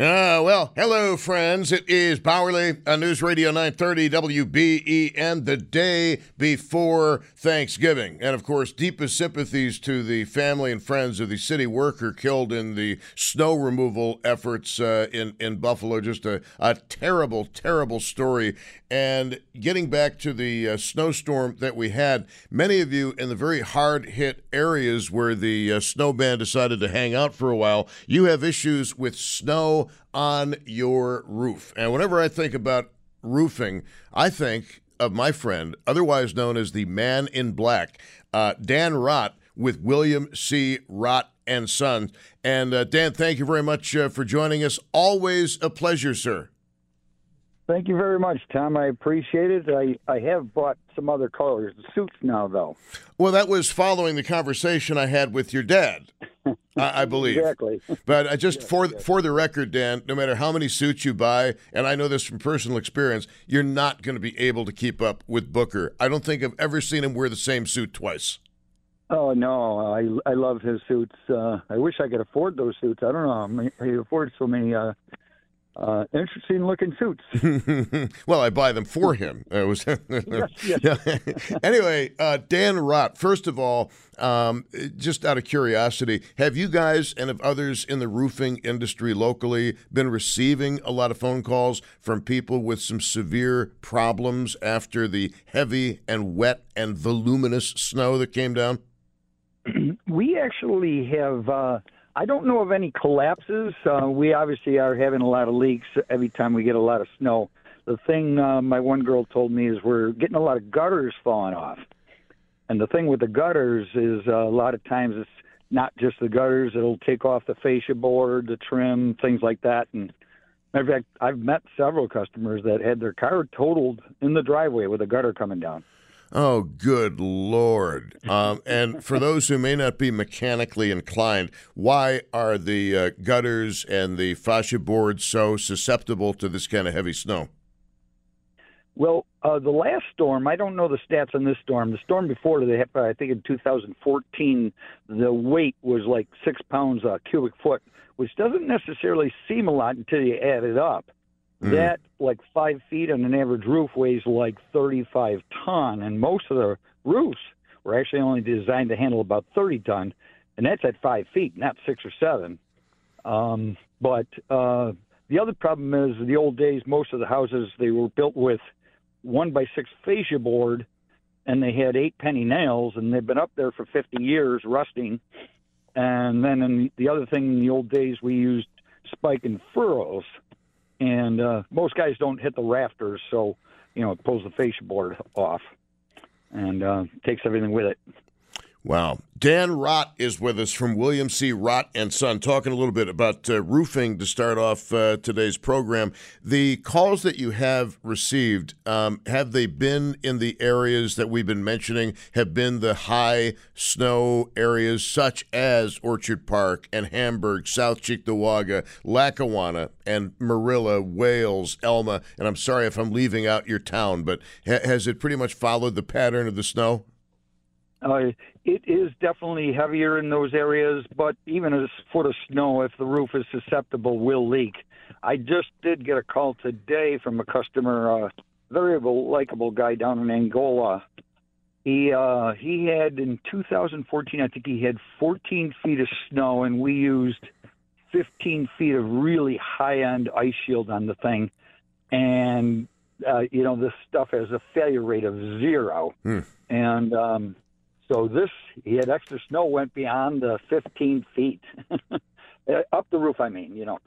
Ah, well, hello, friends. It is Bauerle on News Radio 930 WBEN, the day before Thanksgiving. And of course, deepest sympathies to the family and friends of the city worker killed in the snow removal efforts uh, in, in Buffalo. Just a, a terrible, terrible story. And getting back to the uh, snowstorm that we had, many of you in the very hard hit areas where the uh, snow band decided to hang out for a while, you have issues with snow on your roof. And whenever I think about roofing, I think of my friend, otherwise known as the man in black, uh, Dan Rott with William C. Rott and Sons. And uh, Dan, thank you very much uh, for joining us. Always a pleasure, sir. Thank you very much, Tom. I appreciate it. I, I have bought some other colors suits now, though. Well, that was following the conversation I had with your dad, I, I believe. Exactly. But I just for for the record, Dan, no matter how many suits you buy, and I know this from personal experience, you're not going to be able to keep up with Booker. I don't think I've ever seen him wear the same suit twice. Oh no, I I love his suits. Uh, I wish I could afford those suits. I don't know. He affords so many uh, uh, interesting looking suits. well, I buy them for him. It was yes. Anyway, uh, Dan Rott. First of all, um, just out of curiosity, have you guys and have others in the roofing industry locally been receiving a lot of phone calls from people with some severe problems after the heavy and wet and voluminous snow that came down? we actually have. Uh, I don't know of any collapses. Uh, we obviously are having a lot of leaks every time we get a lot of snow. The thing uh, my one girl told me is we're getting a lot of gutters falling off. And the thing with the gutters is uh, a lot of times it's not just the gutters; it'll take off the fascia board, the trim, things like that. And matter of fact, I've met several customers that had their car totaled in the driveway with a gutter coming down. Oh, good Lord. Um, and for those who may not be mechanically inclined, why are the uh, gutters and the fascia boards so susceptible to this kind of heavy snow? Well, uh, the last storm, I don't know the stats on this storm. The storm before that, I think in 2014, the weight was like six pounds a cubic foot, which doesn't necessarily seem a lot until you add it up. Mm. That like five feet on an average roof weighs like 35 ton, and most of the roofs were actually only designed to handle about 30 ton, and that's at five feet, not six or seven. Um, but uh, the other problem is the old days. Most of the houses they were built with one by six fascia board, and they had eight penny nails, and they've been up there for 50 years, rusting. And then in the other thing in the old days, we used spike and ferrules and uh, most guys don't hit the rafters, so you know it pulls the fascia board off and uh, takes everything with it. Wow. Dan Rott is with us from William C. Rott and Son, talking a little bit about uh, roofing to start off uh, today's program. The calls that you have received, um, have they been in the areas that we've been mentioning, have been the high snow areas such as Orchard Park and Hamburg, South Cheektowaga, Lackawanna, and Marilla, Wales, Elma? And I'm sorry if I'm leaving out your town, but ha- has it pretty much followed the pattern of the snow? Uh, it is definitely heavier in those areas, but even a foot of snow, if the roof is susceptible, will leak. I just did get a call today from a customer, a very likable guy down in Angola. He uh, he had in 2014, I think he had 14 feet of snow, and we used 15 feet of really high end ice shield on the thing, and uh, you know this stuff has a failure rate of zero, Hmm. and um, so this he had extra snow went beyond the 15 feet Uh, up the roof. I mean, you know,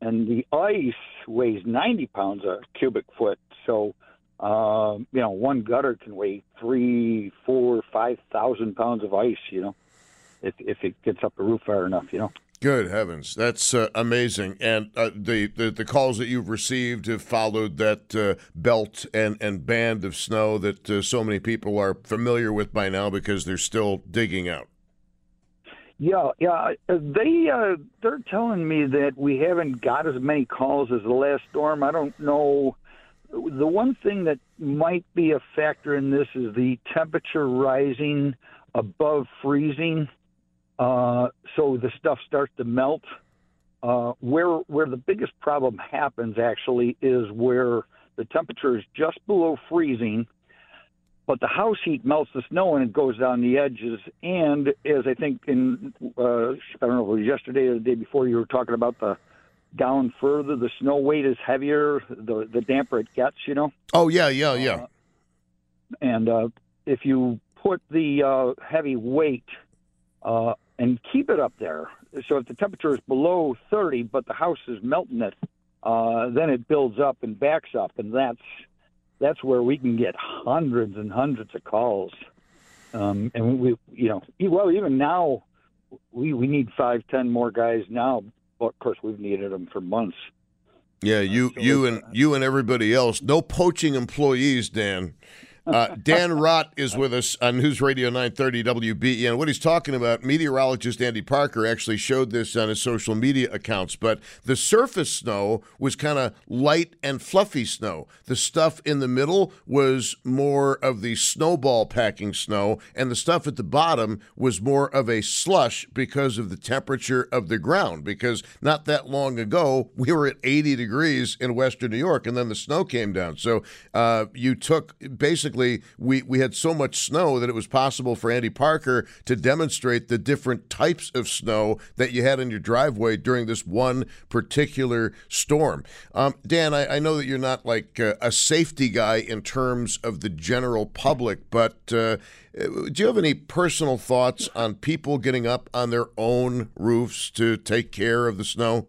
and the ice weighs 90 pounds a cubic foot, so. Um, you know, one gutter can weigh three, four, five thousand pounds of ice. You know, if if it gets up the roof far enough. You know. Good heavens, that's uh, amazing! And uh, the, the the calls that you've received have followed that uh, belt and, and band of snow that uh, so many people are familiar with by now because they're still digging out. Yeah, yeah. uh, They uh, they're telling me that we haven't got as many calls as the last storm. I don't know. The one thing that might be a factor in this is the temperature rising above freezing, uh, so the stuff starts to melt. Uh, where where the biggest problem happens actually is where the temperature is just below freezing, but the house heat melts the snow and it goes down the edges. And as I think in uh, I don't know if it was yesterday or the day before, you were talking about the down further, the snow weight is heavier, the the damper it gets, you know. Oh yeah, yeah, yeah. And uh, if you put the uh, heavy weight uh, and keep it up there, so if the temperature is below 30, but the house is melting it, uh, then it builds up and backs up, and that's that's where we can get hundreds and hundreds of calls. Um, and we, you know, well, even now, we we need five, ten more guys now. But of course, we've needed them for months. Yeah, you you and you and everybody else. No poaching employees, Dan. Uh, Dan Rott is with us on News Radio 930 WBEN. What he's talking about, meteorologist Andy Parker actually showed this on his social media accounts, but the surface snow was kind of light and fluffy snow. The stuff in the middle was more of the snowball packing snow, and the stuff at the bottom was more of a slush because of the temperature of the ground. Because not that long ago, we were at 80 degrees in western New York, and then the snow came down. So uh, you took basically, we, we had so much snow that it was possible for Andy Parker to demonstrate the different types of snow that you had in your driveway during this one particular storm. Um, Dan, I, I know that you're not like uh, a safety guy in terms of the general public, but uh, do you have any personal thoughts on people getting up on their own roofs to take care of the snow?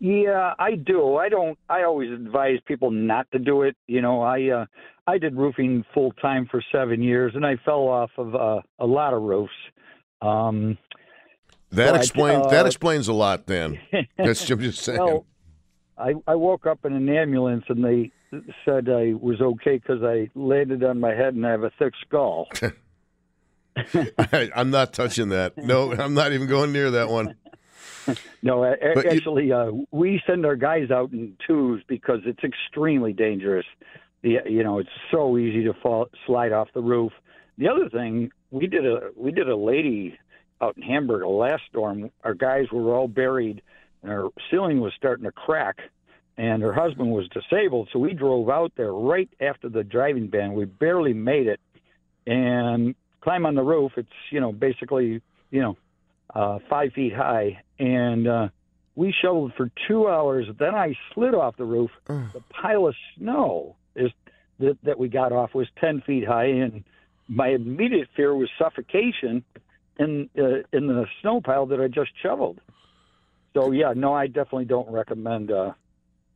Yeah, I do. I don't. I always advise people not to do it. You know, I uh, I did roofing full time for seven years, and I fell off of uh, a lot of roofs. Um, That explains uh, that explains a lot, Then That's I'm just saying. well, I I woke up in an ambulance, and they said I was okay because I landed on my head and I have a thick skull. I, I'm not touching that. No, I'm not even going near that one. No, a- a- But you- actually, uh, we send our guys out in twos because it's extremely dangerous. The, you know, it's so easy to fall, slide off the roof. The other thing, we did a we did a lady out in Hamburg a last storm. Our guys were all buried, and our ceiling was starting to crack. And her husband was disabled, so we drove out there right after the driving ban. We barely made it, and climb on the roof. It's you know basically you know uh, five feet high, and uh, we shoveled for two hours. Then I slid off the roof. The pile of snow is that, that we got off was ten feet high, and my immediate fear was suffocation in uh, in the snow pile that I just shoveled. So yeah, no, I definitely don't recommend. Uh,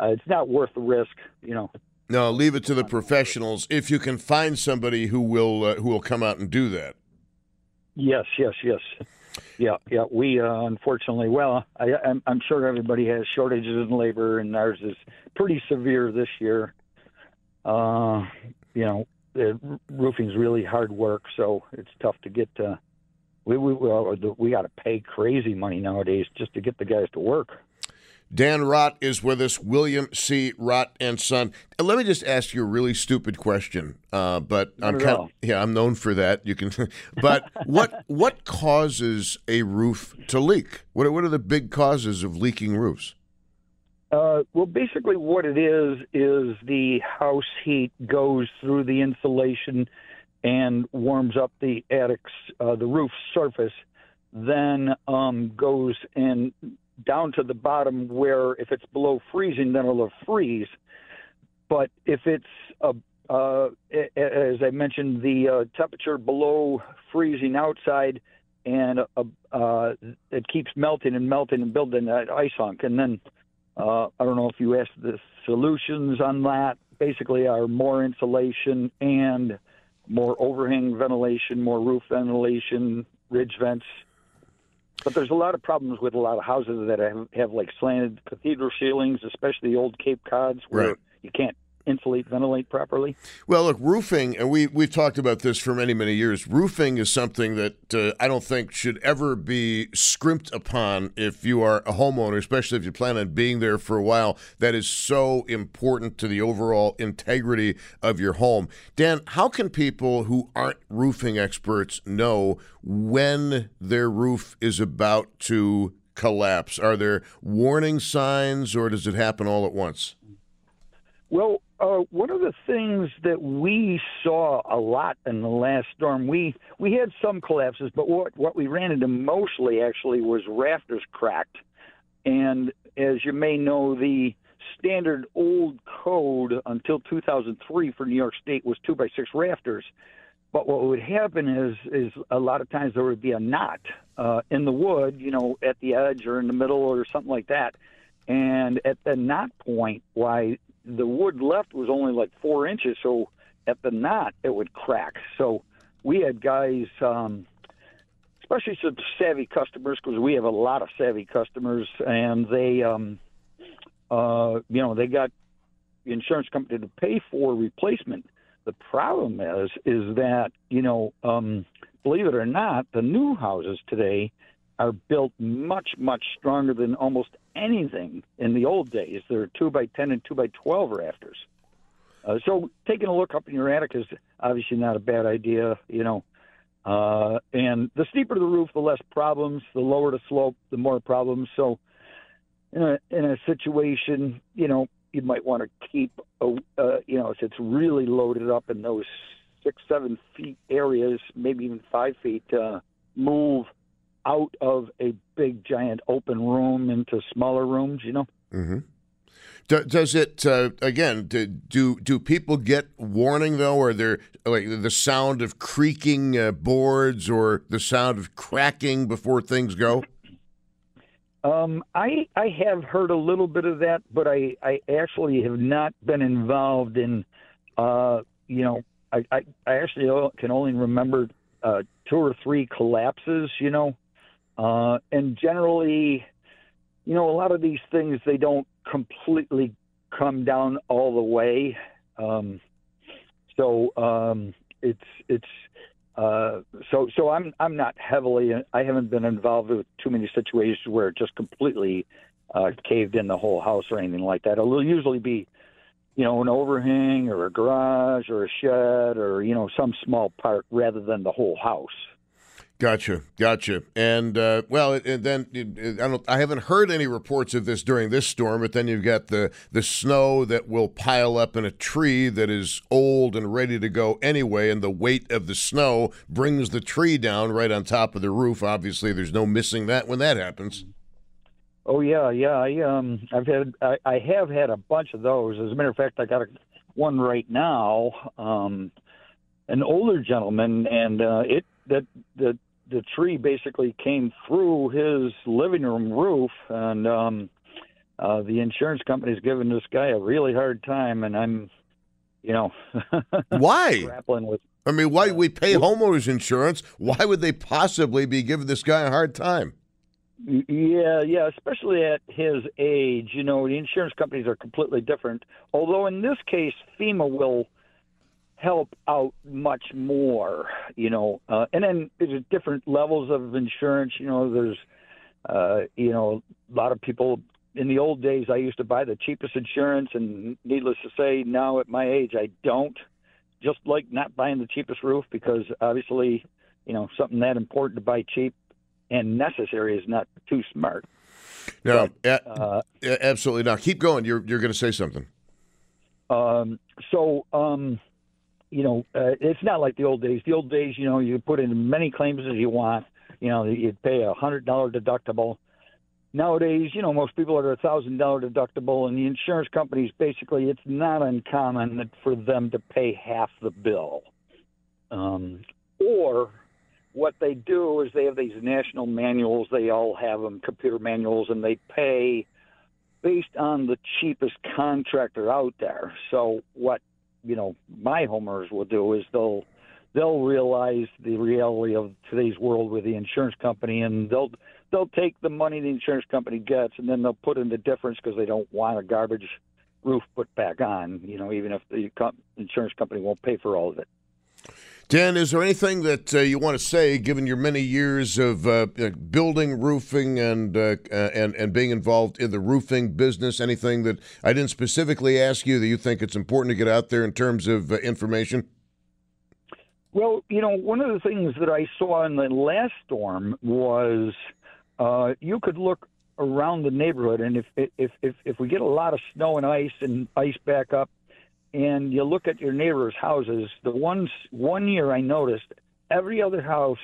uh, it's not worth the risk, you know. No, leave it to the professionals. If you can find somebody who will uh, who will come out and do that. Yes, yes, yes. Yeah, yeah. We uh, unfortunately, well, I, I'm, I'm sure everybody has shortages in labor, and ours is pretty severe this year. Uh, you know, the roofing's really hard work, so it's tough to get. Uh, we we well, we got to pay crazy money nowadays just to get the guys to work. Dan Rott is with us, William C. Rott and Son. Let me just ask you a really stupid question, uh, but Not I'm kind of, yeah, I'm known for that. You can, but what what causes a roof to leak? What what are the big causes of leaking roofs? Uh, well, basically, what it is is the house heat goes through the insulation and warms up the attic's uh, the roof surface, then um, goes and down to the bottom where if it's below freezing, then it'll freeze. But if it's uh, uh, as I mentioned, the uh, temperature below freezing outside, and uh, uh, it keeps melting and melting and building that ice hunk. And then uh, I don't know if you asked the solutions on that. Basically, are more insulation and more overhang ventilation, more roof ventilation, ridge vents. But there's a lot of problems with a lot of houses that have, have like slanted cathedral ceilings, especially old Cape Cods, where Right. you can't insulate, ventilate properly. Well, look, roofing, and we we've talked about this for many many years. Roofing is something that uh, I don't think should ever be scrimped upon if you are a homeowner, especially if you plan on being there for a while. That is so important to the overall integrity of your home. Dan, how can people who aren't roofing experts know when their roof is about to collapse? Are there warning signs, or does it happen all at once? Well, uh, one of the things that we saw a lot in the last storm, we we had some collapses, but what what we ran into mostly actually was rafters cracked, and as you may know, the standard old code until 2003 for New York State was two by six rafters. But what would happen is is a lot of times there would be a knot uh, in the wood, you know, at the edge or in the middle or something like that. And at the knot point, why the wood left was only like four inches, so at the knot it would crack. So we had guys, um, especially some savvy customers, because we have a lot of savvy customers, and they, um, uh, you know, they got the insurance company to pay for replacement. The problem is, is that you know, um, believe it or not, the new houses today are built much, much stronger than almost anything in the old days. They're two by ten and two by twelve rafters. Uh, so taking a look up in your attic is obviously not a bad idea, you know. Uh, and the steeper the roof, the less problems. The lower the slope, the more problems. So, in a in a situation, you know, you might want to keep, a, uh, you know, if it's really loaded up in those six, seven feet areas, maybe even five feet, uh, move out of a big giant open room into smaller rooms. You know. Mm-hmm. Do, does it uh, again? Do, do do people get warning though, or there like the sound of creaking uh, boards or the sound of cracking before things go? Um, I I have heard a little bit of that, but I I actually have not been involved in. Uh, you know, I I, I actually can only remember uh, two or three collapses. You know, uh, and generally, you know, a lot of these things they don't completely come down all the way. Um, so um, it's it's uh, so so I'm I'm not heavily I haven't been involved with too many situations where it just completely uh, caved in the whole house or anything like that. It'll usually be you know an overhang or a garage or a shed or you know some small part rather than the whole house. Gotcha, gotcha. And uh, well, and then I don't. I haven't heard any reports of this during this storm. But then you've got the the snow that will pile up in a tree that is old and ready to go anyway, and the weight of the snow brings the tree down right on top of the roof. Obviously, there's no missing that when that happens. Oh yeah, yeah. I um I've had I, I have had a bunch of those. As a matter of fact, I got a, one right now. Um, an older gentleman, and uh, it that the the tree basically came through his living room roof, and um, uh, the insurance company's giving this guy a really hard time, and I'm, you know, Why? grappling with. I mean, why we pay homeowners insurance? Why would they possibly be giving this guy a hard time? Yeah, yeah, especially at his age. You know, the insurance companies are completely different. Although in this case, FEMA will help out much more. You know, uh, and then there's different levels of insurance. You know, there's, uh, you know, a lot of people. In the old days, I used to buy the cheapest insurance, and needless to say, now at my age, I don't. Just like not buying the cheapest roof because obviously, you know, something that important to buy cheap and necessary is not too smart. No, a- Uh, absolutely not. Keep going. You're you're going to say something. um, so, um, you know, uh, it's not like the old days. The old days, you know, you put in as many claims as you want. You know, you'd pay a hundred dollar deductible. nowadays, you know, most people are a thousand dollar deductible, and the insurance companies basically, it's not uncommon for them to pay half the bill. Um, or what they do is they have these national manuals. They all have them, computer manuals, and they pay based on the cheapest contractor out there. So what you know my homeowners will do is they'll they'll realize the reality of today's world with the insurance company, and they'll they'll take the money the insurance company gets, and then they'll put in the difference because they don't want a garbage roof put back on. You know, even if the insurance company won't pay for all of it. Dan, is there anything that uh, you want to say, given your many years of uh, building roofing and uh, uh, and and being involved in the roofing business? Anything that I didn't specifically ask you that you think it's important to get out there in terms of uh, information? Well, you know, one of the things that I saw in the last storm was uh, you could look around the neighborhood, and if if if if we get a lot of snow and ice and ice back up, and you look at your neighbors' houses, the ones one year I noticed every other house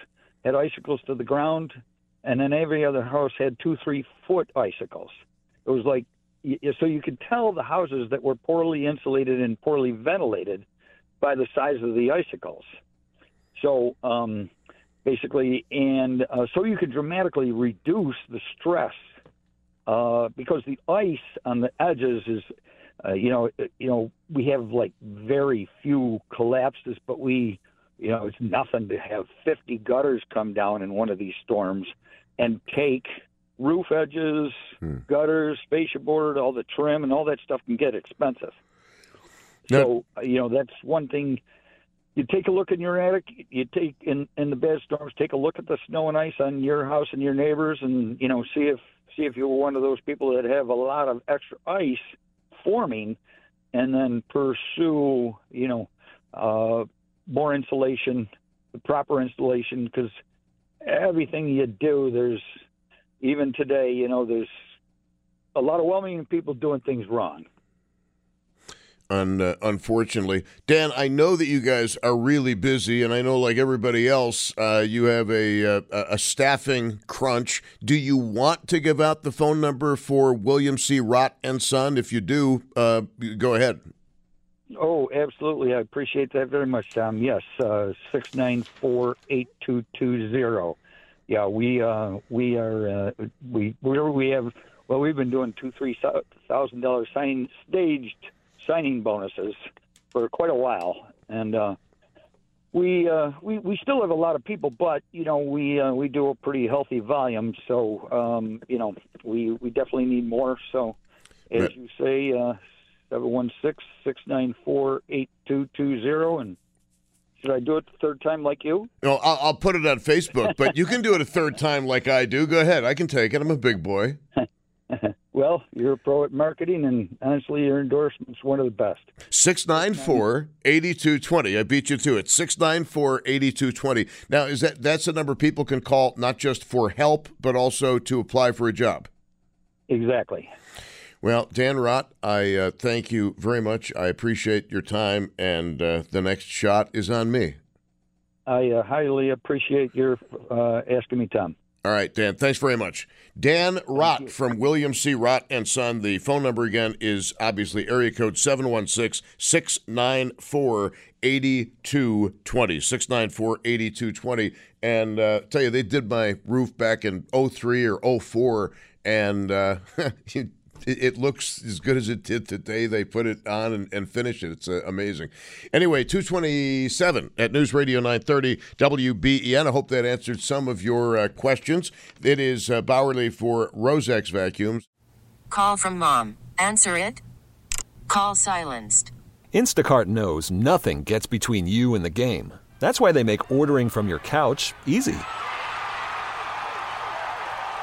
had icicles to the ground, and then every other house had two, three foot icicles. It was like so you could tell the houses that were poorly insulated and poorly ventilated by the size of the icicles. So um, basically, and uh, so you could dramatically reduce the stress uh, because the ice on the edges is uh, you know, uh, you know, we have like very few collapses, but we, you know, it's nothing to have 50 gutters come down in one of these storms and take roof edges, hmm. gutters, fascia board, all the trim, and all that stuff can get expensive. So, uh, you know, that's one thing. You take a look in your attic. You take in in the bad storms. Take a look at the snow and ice on your house and your neighbors, and you know, see if see if you're one of those people that have a lot of extra ice forming, and then pursue, you know, uh, more insulation, the proper insulation, because everything you do, there's even today, you know, there's a lot of well-meaning people doing things wrong un, uh, unfortunately. Dan, I know that you guys are really busy, and I know, like everybody else, uh, you have a, uh, a, a staffing crunch. Do you want to give out the phone number for William C. Rott and Son? If you do, uh, go ahead. Oh, absolutely. I appreciate that very much, Tom. Yes, uh, six nine four eight two two zero. Yeah, we uh, we are we we have well, we've been doing two three thousand dollars sign staged signing bonuses for quite a while, and uh, we uh, we we still have a lot of people, but you know we uh, we do a pretty healthy volume, so um, you know we we definitely need more. So, as right. you say, uh, seven one six six nine four eight two two zero, and should I do it the third time like you? No, I'll, I'll put it on Facebook, but you can do it a third time like I do. Go ahead, I can take it. I'm a big boy. well, you're a pro at marketing, and honestly, your endorsement's one of the best. 694 8220. I beat you to it. 694 8220. Now, is that that's a number people can call not just for help, but also to apply for a job? Exactly. Well, Dan Rott, I uh, thank you very much. I appreciate your time, and uh, the next shot is on me. I uh, highly appreciate your uh, asking me, Tom. All right, Dan. Thanks very much. Dan Rott from William C. Rott and Son. The phone number again is obviously area code 716 694 8220. 694 8220. And uh, tell you, they did my roof back in 03 or 04, and uh, it, looks as good as it did today. They put it on and, and finish it. It's uh, amazing. Anyway, 227 at News Radio 930 WBEN. I hope that answered some of your uh, questions. It is uh, Bauerle for Rosex Vacuums. Call from mom. Answer it. Call silenced. Instacart knows nothing gets between you and the game. That's why they make ordering from your couch easy.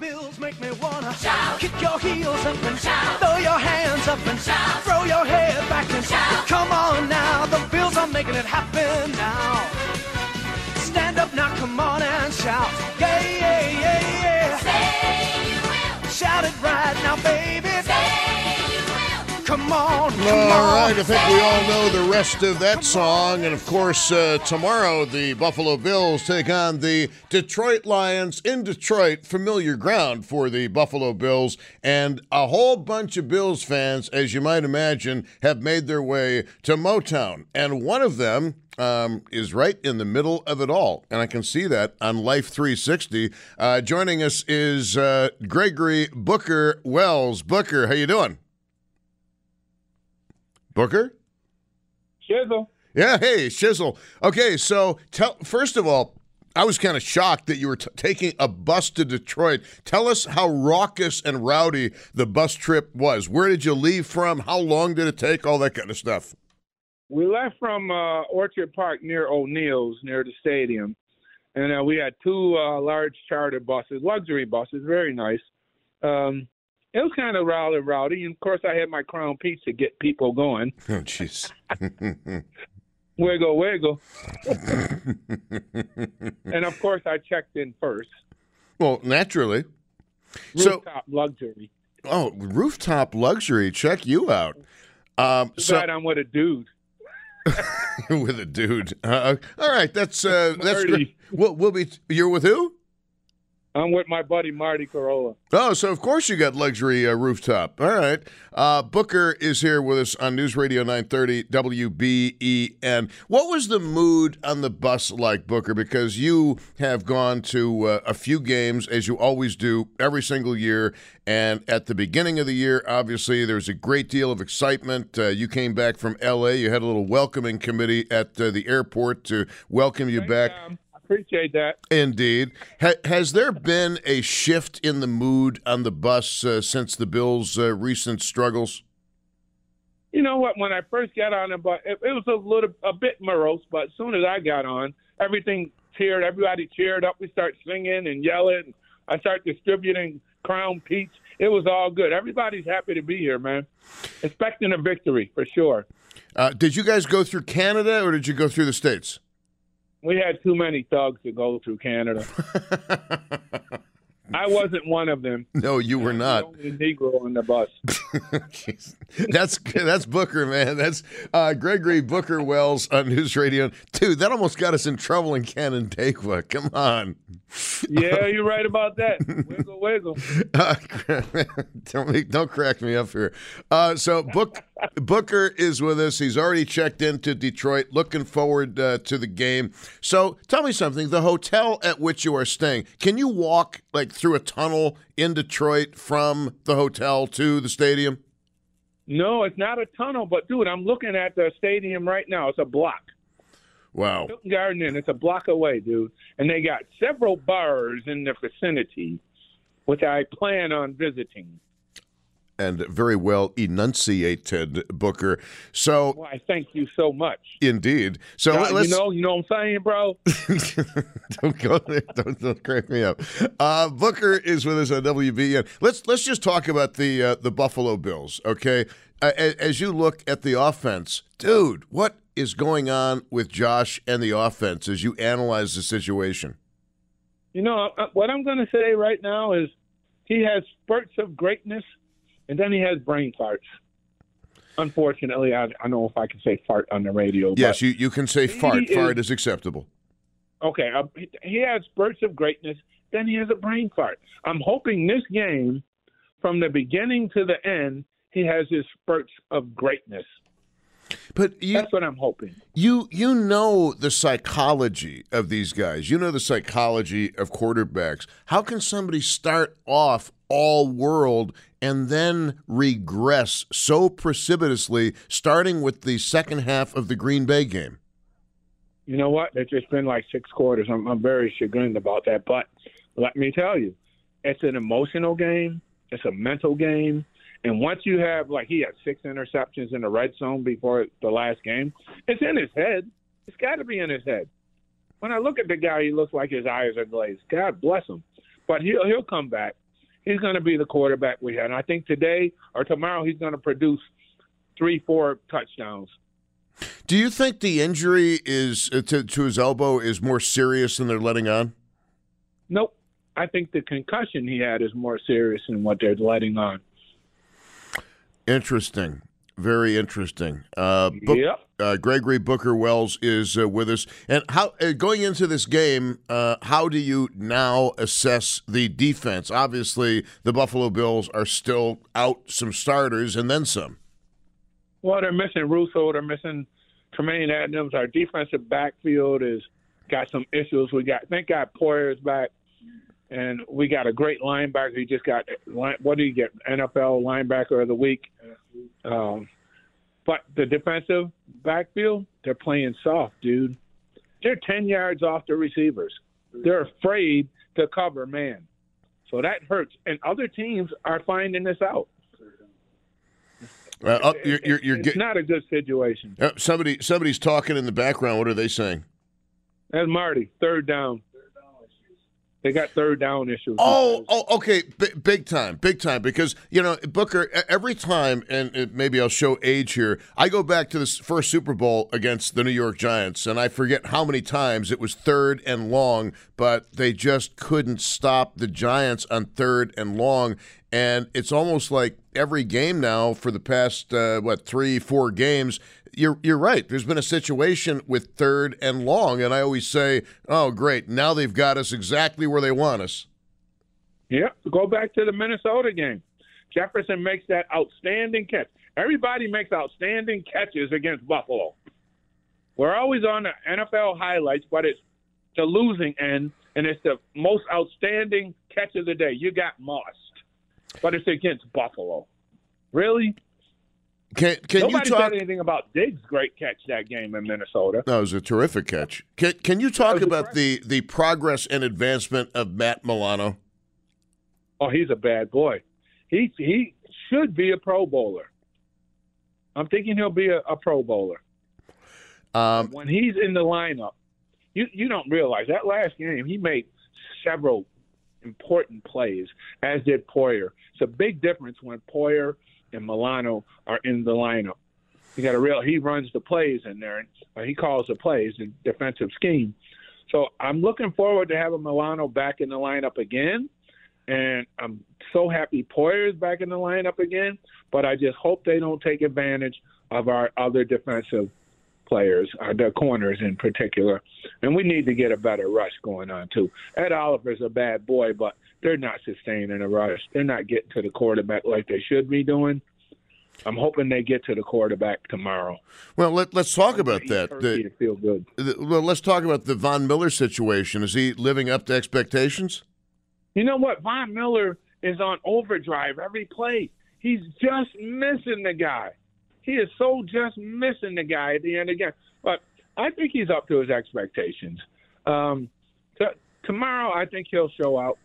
Bills make me wanna shout. Kick your heels up and shout. Throw your hands up and shout. Throw your head back and shout. Come on now, the bills are making it happen now. Stand up now, come on and shout. Yeah, yeah, yeah, yeah. Say you will. Shout it right now, baby. Say. Come on, come All right, I think we all know the rest of that song. And of course, uh, tomorrow the Buffalo Bills take on the Detroit Lions in Detroit, familiar ground for the Buffalo Bills. And a whole bunch of Bills fans, as you might imagine, have made their way to Motown. And one of them um, is right in the middle of it all. And I can see that on Life 360. Uh, joining us is uh, Gregory Booker Wells. Booker, how you doing? Booker? Shizzle. Yeah, hey, Shizzle. Okay, so tell first of all, I was kind of shocked that you were t- taking a bus to Detroit. Tell us how raucous and rowdy the bus trip was. Where did you leave from? How long did it take? All that kind of stuff. We left from uh, Orchard Park near O'Neill's, near the stadium, and uh, we had two uh, large charter buses, luxury buses, very nice. Um, it was kind of rowdy, rowdy, and of course I had my Crown Peach to get people going. Oh, jeez. Wiggle, wiggle, and of course I checked in first. well, naturally. So, Rooftop luxury. oh, rooftop luxury. Check you out. Um, so bad I'm with a dude. with a dude. Uh, all right, that's uh, that's great. We'll, we'll be. You're with who? I'm with my buddy Marty Corolla. Oh, so of course you got luxury uh, rooftop. All right. Uh, Booker is here with us on News Radio 930 WBEN. What was the mood on the bus like, Booker? Because you have gone to uh, a few games, as you always do, every single year. And at the beginning of the year, obviously, there's a great deal of excitement. Uh, you came back from L.A., you had a little welcoming committee at uh, the airport to welcome you back. Appreciate that. Indeed. Ha- has there been a shift in the mood on the bus uh, since the Bills' uh, recent struggles? You know what? When I first got on the bus, it, it was a little, a bit morose. But as soon as I got on, everything cheered. Everybody cheered up. We start singing and yelling. I start distributing Crown Peach. It was all good. Everybody's happy to be here, man. Expecting a victory for sure. Uh, did you guys go through Canada or did you go through the States? We had too many thugs to go through Canada. I wasn't one of them. No, you were not. Only Negro on the bus. That's that's Booker, man. That's uh, Gregory Booker Wells on News Radio. Dude, that almost got us in trouble in Canandaigua. Come on. Yeah, you're right about that. Wiggle, wiggle. Uh, don't make, don't crack me up here. Uh, so Book Booker is with us. He's already checked into Detroit. Looking forward uh, to the game. So tell me something. The hotel at which you are staying. Can you walk like through a tunnel in Detroit from the hotel to the stadium? No, it's not a tunnel, but dude, I'm looking at the stadium right now. It's a block. Wow. Hilton Garden Inn. It's a block away, dude. And they got several bars in the vicinity, which I plan on visiting. And very well enunciated, Booker. So Well, I thank you so much. indeed. So let's you know, you know what I'm saying, bro? don't go there. Don't, don't crack me up. Uh, Booker is with us on WBN. Let's let's just talk about the uh, the Buffalo Bills. Okay, uh, as you look at the offense, dude, what is going on with Josh and the offense as you analyze the situation? You know, uh, what I'm going to say right now is he has spurts of greatness, and then he has brain farts. Unfortunately, I, I don't know if I can say fart on the radio. Yes, you, you can say fart. is- Fart is acceptable. Okay, uh, he- he has spurts of greatness, then he has a brain fart. I'm hoping this game, from the beginning to the end, he has his spurts of greatness. But you That's what I'm hoping. You you know the psychology of these guys. You know the psychology of quarterbacks. How can somebody start off all world and then regress so precipitously starting with the second half of the Green Bay game? You know what? It's just been like six quarters. I'm, I'm very chagrined about that. But let me tell you, it's an emotional game. It's a mental game. And once you have, like, he had six interceptions in the red zone before the last game, it's in his head. It's got to be in his head. When I look at the guy, he looks like his eyes are glazed. God bless him. But he'll he'll come back. He's going to be the quarterback we had. And I think today or tomorrow he's going to produce three, four touchdowns. Do you think the injury is uh, to, to his elbow is more serious than they're letting on? Nope. I think the concussion he had is more serious than what they're letting on. Interesting. Very interesting. Uh, Book- Yep. Uh, Gregory Booker Wells is uh, with us. And how uh, going into this game, uh, how do you now assess the defense? Obviously, the Buffalo Bills are still out some starters and then some. Well, they're missing Rousseau. They're missing Tremaine Edmunds. Our defensive backfield is got some issues. We got thank God Poyer's back, and we got a great linebacker. He just got what do you get? NFL linebacker of the week. Um, but the defensive backfield, they're playing soft, dude. They're ten yards off the receivers. They're afraid to cover man, so that hurts. And other teams are finding this out. Uh, you're, you're, you're it's get- not a good situation. uh, somebody somebody's talking in the background. What are they saying? That's Marty. Third down. They got third down issues. Oh, oh, okay, B- big time, big time. Because you know Booker, every time, and it, maybe I'll show age here. I go back to this first Super Bowl against the New York Giants, and I forget how many times it was third and long, but they just couldn't stop the Giants on third and long. And it's almost like every game now for the past uh, what three, four games. You're you're right. There's been a situation with third and long, and I always say, "Oh, great! Now they've got us exactly where they want us." Yep. Go back to the Minnesota game. Jefferson makes that outstanding catch. Everybody makes outstanding catches against Buffalo. We're always on the NFL highlights, but it's the losing end, and it's the most outstanding catch of the day. You got mossed, but it's against Buffalo. Really? Can can Nobody you talk? said anything about Diggs' great catch that game in Minnesota. That was a terrific catch. Can can you talk about the the progress and advancement of Matt Milano? Oh, he's a bad boy. He he should be a Pro Bowler. I'm thinking he'll be a, a Pro Bowler Um, when he's in the lineup. You you don't realize that last game he made several important plays, as did Poyer. It's a big difference when Poyer and Milano are in the lineup. He got a real he runs the plays in there, and uh, he calls the plays, the defensive scheme. So I'm looking forward to having Milano back in the lineup again, and I'm so happy Poyer's back in the lineup again. But I just hope they don't take advantage of our other defensive players, uh, the corners in particular. And we need to get a better rush going on too. Ed Oliver's a bad boy, but they're not sustaining a rush. They're not getting to the quarterback like they should be doing. I'm hoping they get to the quarterback tomorrow. well, let, let's talk about that. The, to feel good. the- well, let's talk about the Von Miller situation. Is he living up to expectations? You know what? Von Miller is on overdrive every play. He's just missing the guy. He is so just missing the guy at the end again. But I think he's up to his expectations. Um, t- tomorrow, I think he'll show out.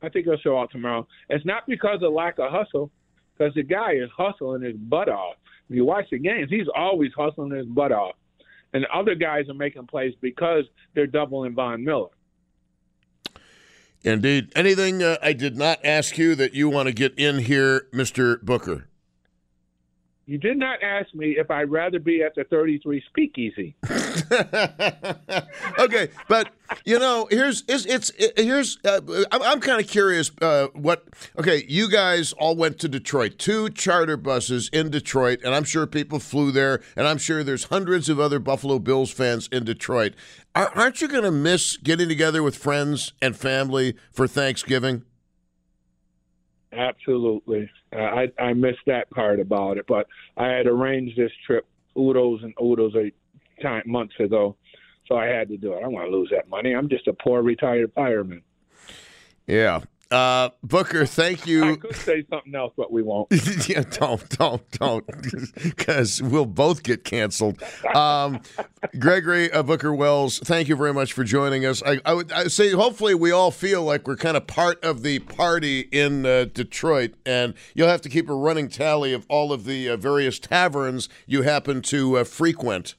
I think he'll show out tomorrow. It's not because of lack of hustle, because the guy is hustling his butt off. If you watch the games, he's always hustling his butt off. And the other guys are making plays because they're doubling Von Miller. Indeed. Anything uh, I did not ask you that you want to get in here, Mister Booker? You did not ask me if I'd rather be at the 33 Speakeasy. okay, but you know, here's it's, it's it, here's uh, I'm, I'm kind of curious. Uh, what? Okay, you guys all went to Detroit, two charter buses in Detroit, and I'm sure people flew there, and I'm sure there's hundreds of other Buffalo Bills fans in Detroit. Are, aren't you going to miss getting together with friends and family for Thanksgiving? Absolutely. Uh, I, I missed that part about it, but I had arranged this trip oodles and oodles of time months ago, so I had to do it. I don't want to lose that money. I'm just a poor retired fireman. Yeah. Uh, Booker, thank I you. could say something else, but we won't. yeah, don't, don't, don't, because we'll both get canceled. Um, Gregory uh, Booker Wells, thank you very much for joining us. I, I would I say, hopefully, we all feel like we're kind of part of the party in uh, Detroit, and you'll have to keep a running tally of all of the uh, various taverns you happen to uh, frequent.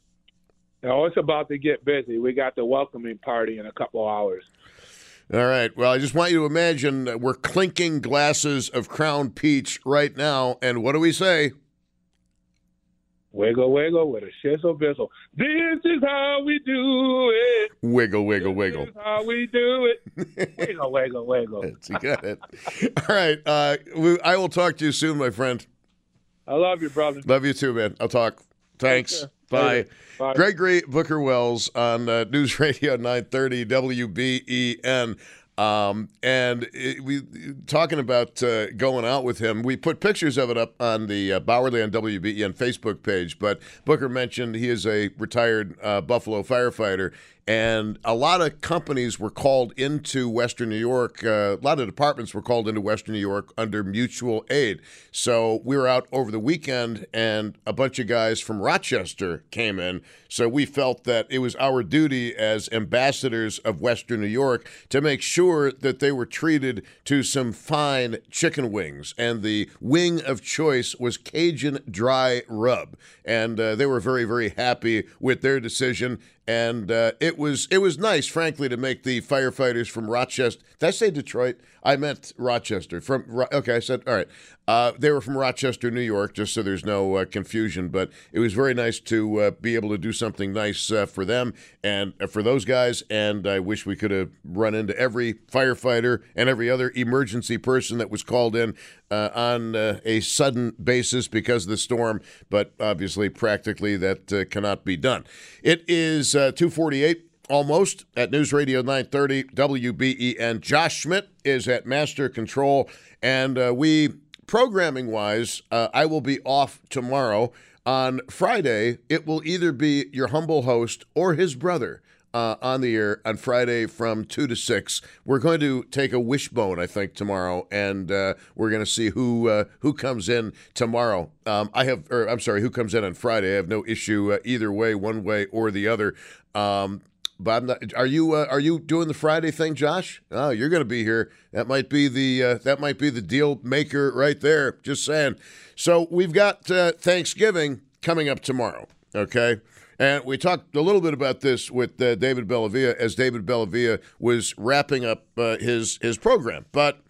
Oh, it's about to get busy. We got the welcoming party in a couple hours. All right. Well, I just want you to imagine that we're clinking glasses of Crown Peach right now, and what do we say? Wiggle, wiggle with a shizzle bizzle. This is how we do it. Wiggle, wiggle, wiggle. This is how we do it. wiggle, wiggle, wiggle. That's you got it. All right. Uh, I will talk to you soon, my friend. I love you, brother. Love you too, man. I'll talk. Thanks. Care. Bye. Gregory Booker Wells on uh, News Radio 930 WBEN. Um, and it, we talking about uh, going out with him. We put pictures of it up on the uh, Bauerle on WBEN Facebook page. But Booker mentioned he is a retired uh, Buffalo firefighter, and a lot of companies were called into Western New York. Uh, a lot of departments were called into Western New York under mutual aid. So we were out over the weekend, and a bunch of guys from Rochester came in. So we felt that it was our duty as ambassadors of Western New York to make sure that they were treated to some fine chicken wings. And the wing of choice was Cajun dry rub. And uh, they were very, very happy with their decision and uh, it was it was nice, frankly, to make the firefighters from Rochester. Did I say Detroit? I meant Rochester. From okay, I said all right. Uh, they were from Rochester, New York, just so there's no uh, confusion. But it was very nice to uh, be able to do something nice uh, for them and uh, for those guys. And I wish we could have run into every firefighter and every other emergency person that was called in uh, on a sudden basis because of the storm. But obviously, practically, that cannot be done. It is uh, 248 almost at News Radio 930 WBEN. Josh Schmidt is at Master Control, and uh, we, programming wise, uh, I will be off tomorrow. On Friday, it will either be your humble host or his brother. Uh, on the air on Friday from 2 to 6. We're going to take a wishbone, I think, tomorrow, and uh, we're going to see who uh, who comes in tomorrow. Um, I have, or I'm sorry, who comes in on Friday. I have no issue uh, either way, one way or the other. Um, not, are you uh, are you doing the Friday thing, Josh? Oh, you're going to be here. That might be the uh, that might be the deal maker right there. Just saying. So we've got uh, Thanksgiving coming up tomorrow. Okay. And we talked a little bit about this with uh, David Bellavia as David Bellavia was wrapping up uh, his his program. But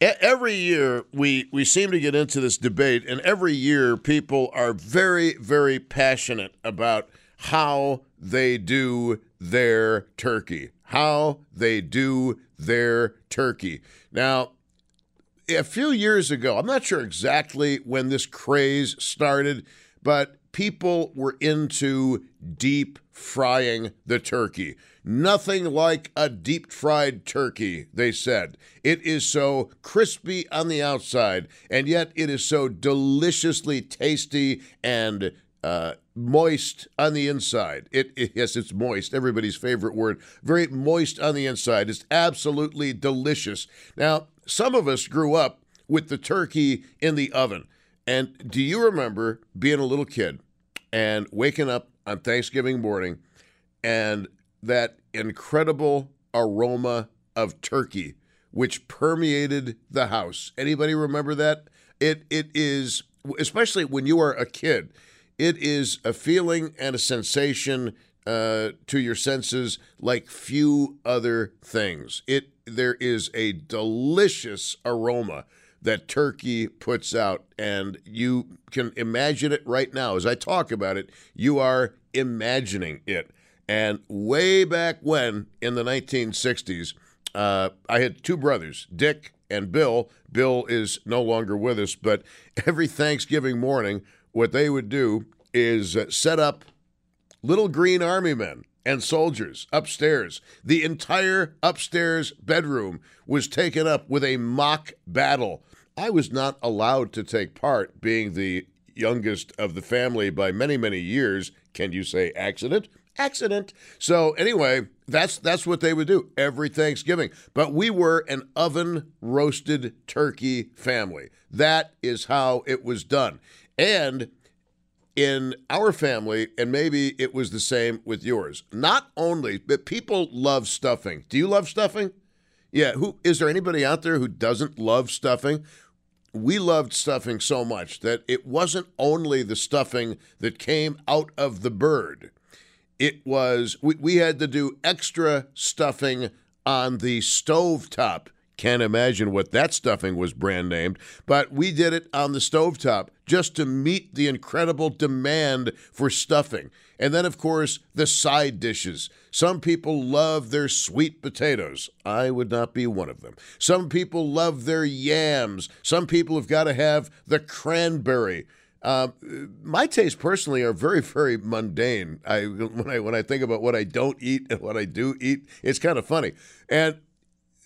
every year we we seem to get into this debate, and every year people are very very passionate about how they do their turkey, how they do their turkey. Now, a few years ago, I'm not sure exactly when this craze started, but people were into deep frying the turkey. Nothing like a deep fried turkey, they said. It is so crispy on the outside, and yet it is so deliciously tasty and uh, moist on the inside. It, it yes, it's moist. Everybody's favorite word. Very moist on the inside. It's absolutely delicious. Now, some of us grew up with the turkey in the oven. And do you remember being a little kid and waking up on Thanksgiving morning and that incredible aroma of turkey which permeated the house? Anybody remember that? It it is especially when you are a kid. It is a feeling and a sensation uh, to your senses like few other things. It there is a delicious aroma that turkey puts out, and you can imagine it right now as I talk about it. You are imagining it. And way back when in the 1960s, uh, I had two brothers, Dick and Bill. Bill is no longer with us, but every Thanksgiving morning, what they would do is uh, set up little green army men and soldiers upstairs. The entire upstairs bedroom was taken up with a mock battle. I was not allowed to take part, being the youngest of the family by many, many years. Can you say accident? accident. So anyway, that's that's what they would do every Thanksgiving. But we were an oven roasted turkey family. That is how it was done. And in our family, and maybe it was the same with yours. Not only, but people love stuffing. Do you love stuffing? Yeah. Who is there anybody out there who doesn't love stuffing? We loved stuffing so much that it wasn't only the stuffing that came out of the bird. It was we, we had to do extra stuffing on the stove top. Can't imagine what that stuffing was brand named, but we did it on the stovetop just to meet the incredible demand for stuffing. And then, of course, the side dishes. Some people love their sweet potatoes. I would not be one of them. Some people love their yams. Some people have got to have the cranberry. Uh, my tastes personally are very, very mundane. I when I when I think about what I don't eat and what I do eat, it's kind of funny. And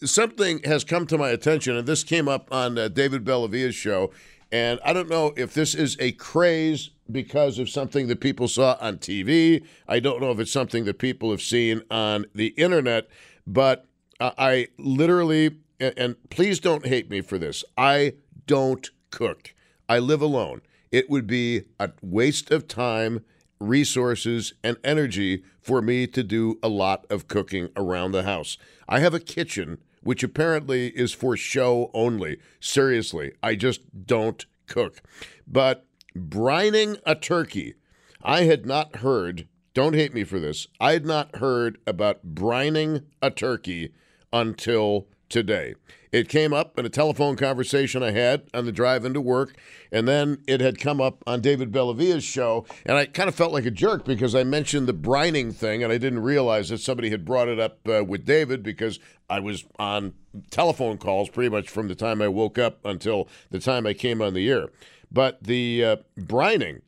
something has come to my attention, and this came up on uh, David Bellavia's show. And I don't know if this is a craze because of something that people saw on TV. I don't know if it's something that people have seen on the internet, but uh, I literally, and, and please don't hate me for this, I don't cook. I live alone. It would be a waste of time, resources, and energy for me to do a lot of cooking around the house. I have a kitchen which apparently is for show only. Seriously, I just don't cook. But brining a turkey, I had not heard, don't hate me for this, I had not heard about brining a turkey until today. It came up in a telephone conversation I had on the drive into work, and then it had come up on David Bellavia's show, and I kind of felt like a jerk because I mentioned the brining thing, and I didn't realize that somebody had brought it up uh, with David because I was on telephone calls pretty much from the time I woke up until the time I came on the air. But the uh, brining,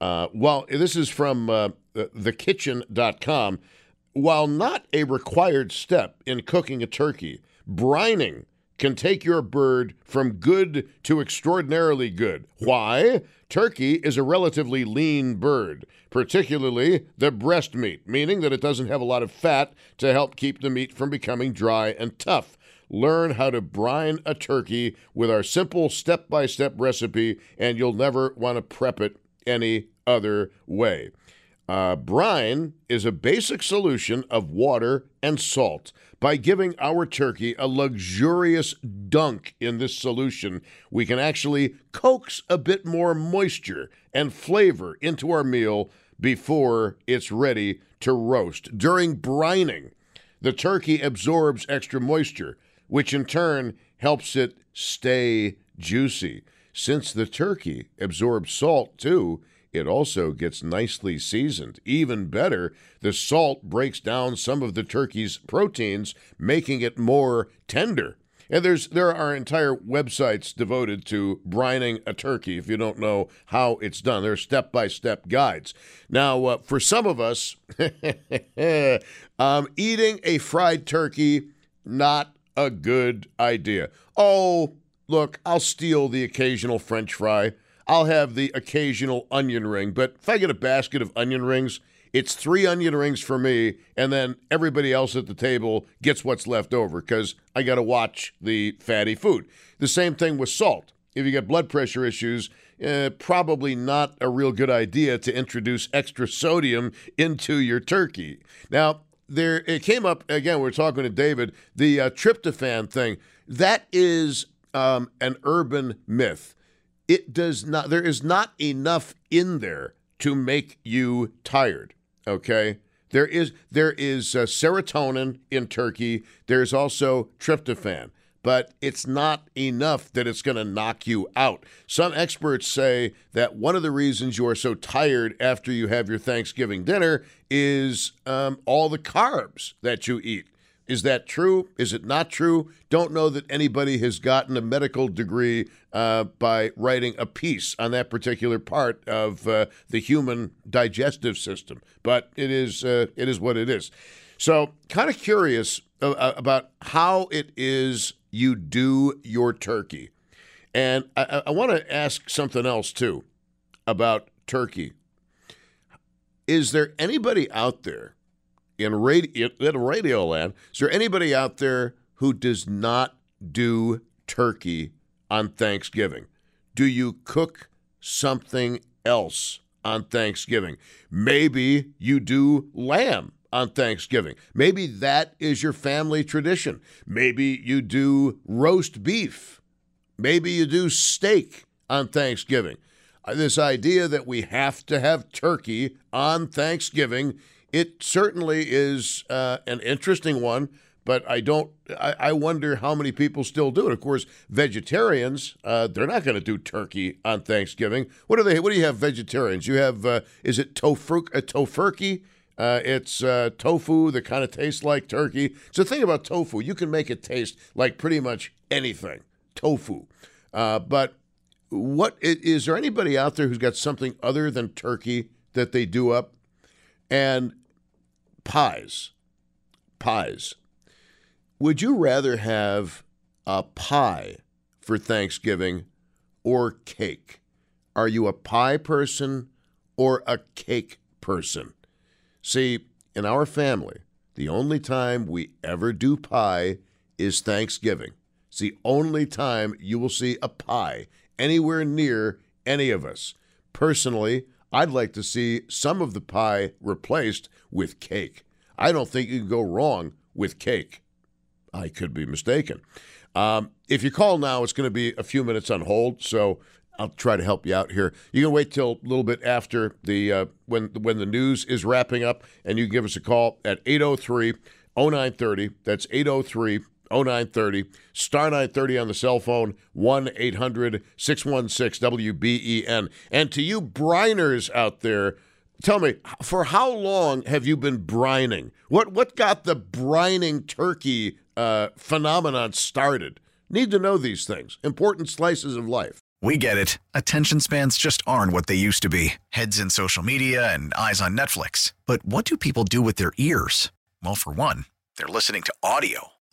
uh, well, this is from uh, thekitchen.com. While not a required step in cooking a turkey, brining can take your bird from good to extraordinarily good. Why? Turkey is a relatively lean bird, particularly the breast meat, meaning that it doesn't have a lot of fat to help keep the meat from becoming dry and tough. Learn how to brine a turkey with our simple step by step recipe, and you'll never want to prep it any other way. Uh, brine is a basic solution of water and salt. By giving our turkey a luxurious dunk in this solution, we can actually coax a bit more moisture and flavor into our meal before it's ready to roast. During brining, the turkey absorbs extra moisture, which in turn helps it stay juicy. Since the turkey absorbs salt too, it also gets nicely seasoned. Even better, the salt breaks down some of the turkey's proteins, making it more tender. And there's there are entire websites devoted to brining a turkey. If you don't know how it's done, there are step by step guides. Now, uh, for some of us, um, eating a fried turkey not a good idea. Oh, look, I'll steal the occasional French fry. I'll have the occasional onion ring, but if I get a basket of onion rings, it's three onion rings for me, and then everybody else at the table gets what's left over because I got to watch the fatty food. The same thing with salt. If you get blood pressure issues, uh, probably not a real good idea to introduce extra sodium into your turkey. Now, there it came up again. We are talking to David. The uh, tryptophan thing that is um, an urban myth it does not there is not enough in there to make you tired okay? There is there is uh, serotonin in turkey. There's also tryptophan but it's not enough that it's going to knock you out. Some experts say that one of the reasons you are so tired after you have your thanksgiving dinner is um, all the carbs that you eat is that true? Is it not true? Don't know that anybody has gotten a medical degree uh, by writing a piece on that particular part of uh, the human digestive system, but it is uh, it is what it is. So, kind of curious uh, about how it is you do your turkey, and I, I want to ask something else too about turkey. is there anybody out there in radio in radio land? Is there anybody out there who does not do turkey on Thanksgiving? Do you cook something else on Thanksgiving? Maybe you do lamb on Thanksgiving. Maybe that is your family tradition. Maybe you do roast beef. Maybe you do steak on Thanksgiving. Uh, This idea that we have to have turkey on Thanksgiving, it certainly is uh, an interesting one, but I don't. I, I wonder how many people still do it. Of course, vegetarians, uh, they're not going to do turkey on Thanksgiving. What do they? What do you have? Vegetarians? You have? Uh, is it tofu? A tofurkey? Uh, it's uh, tofu that kind of tastes like turkey. So the thing about tofu, you can make it taste like pretty much anything. Tofu, uh, but what is there anybody out there who's got something other than turkey that they do up? And pies, pies. Would you rather have a pie for Thanksgiving or cake? Are you a pie person or a cake person? See, in our family, the only time we ever do pie is Thanksgiving. It's the only time you will see a pie anywhere near any of us. Personally, I'd like to see some of the pie replaced with cake. I don't think you can go wrong with cake. I could be mistaken. Um, if you call now, it's going to be a few minutes on hold, so I'll try to help you out here. You can wait till a little bit after the uh, when when the news is wrapping up, and you give us a call at 803 0930. That's 803 0930. Star 930 on the cell phone, 1 800 616 WBEN. And to you Briners out there, tell me, for how long have you been brining? What, what got the brining turkey uh, phenomenon started? Need to know these things. Important slices of life. We get it. Attention spans just aren't what they used to be heads in social media and eyes on Netflix. But what do people do with their ears? Well, for one, they're listening to audio.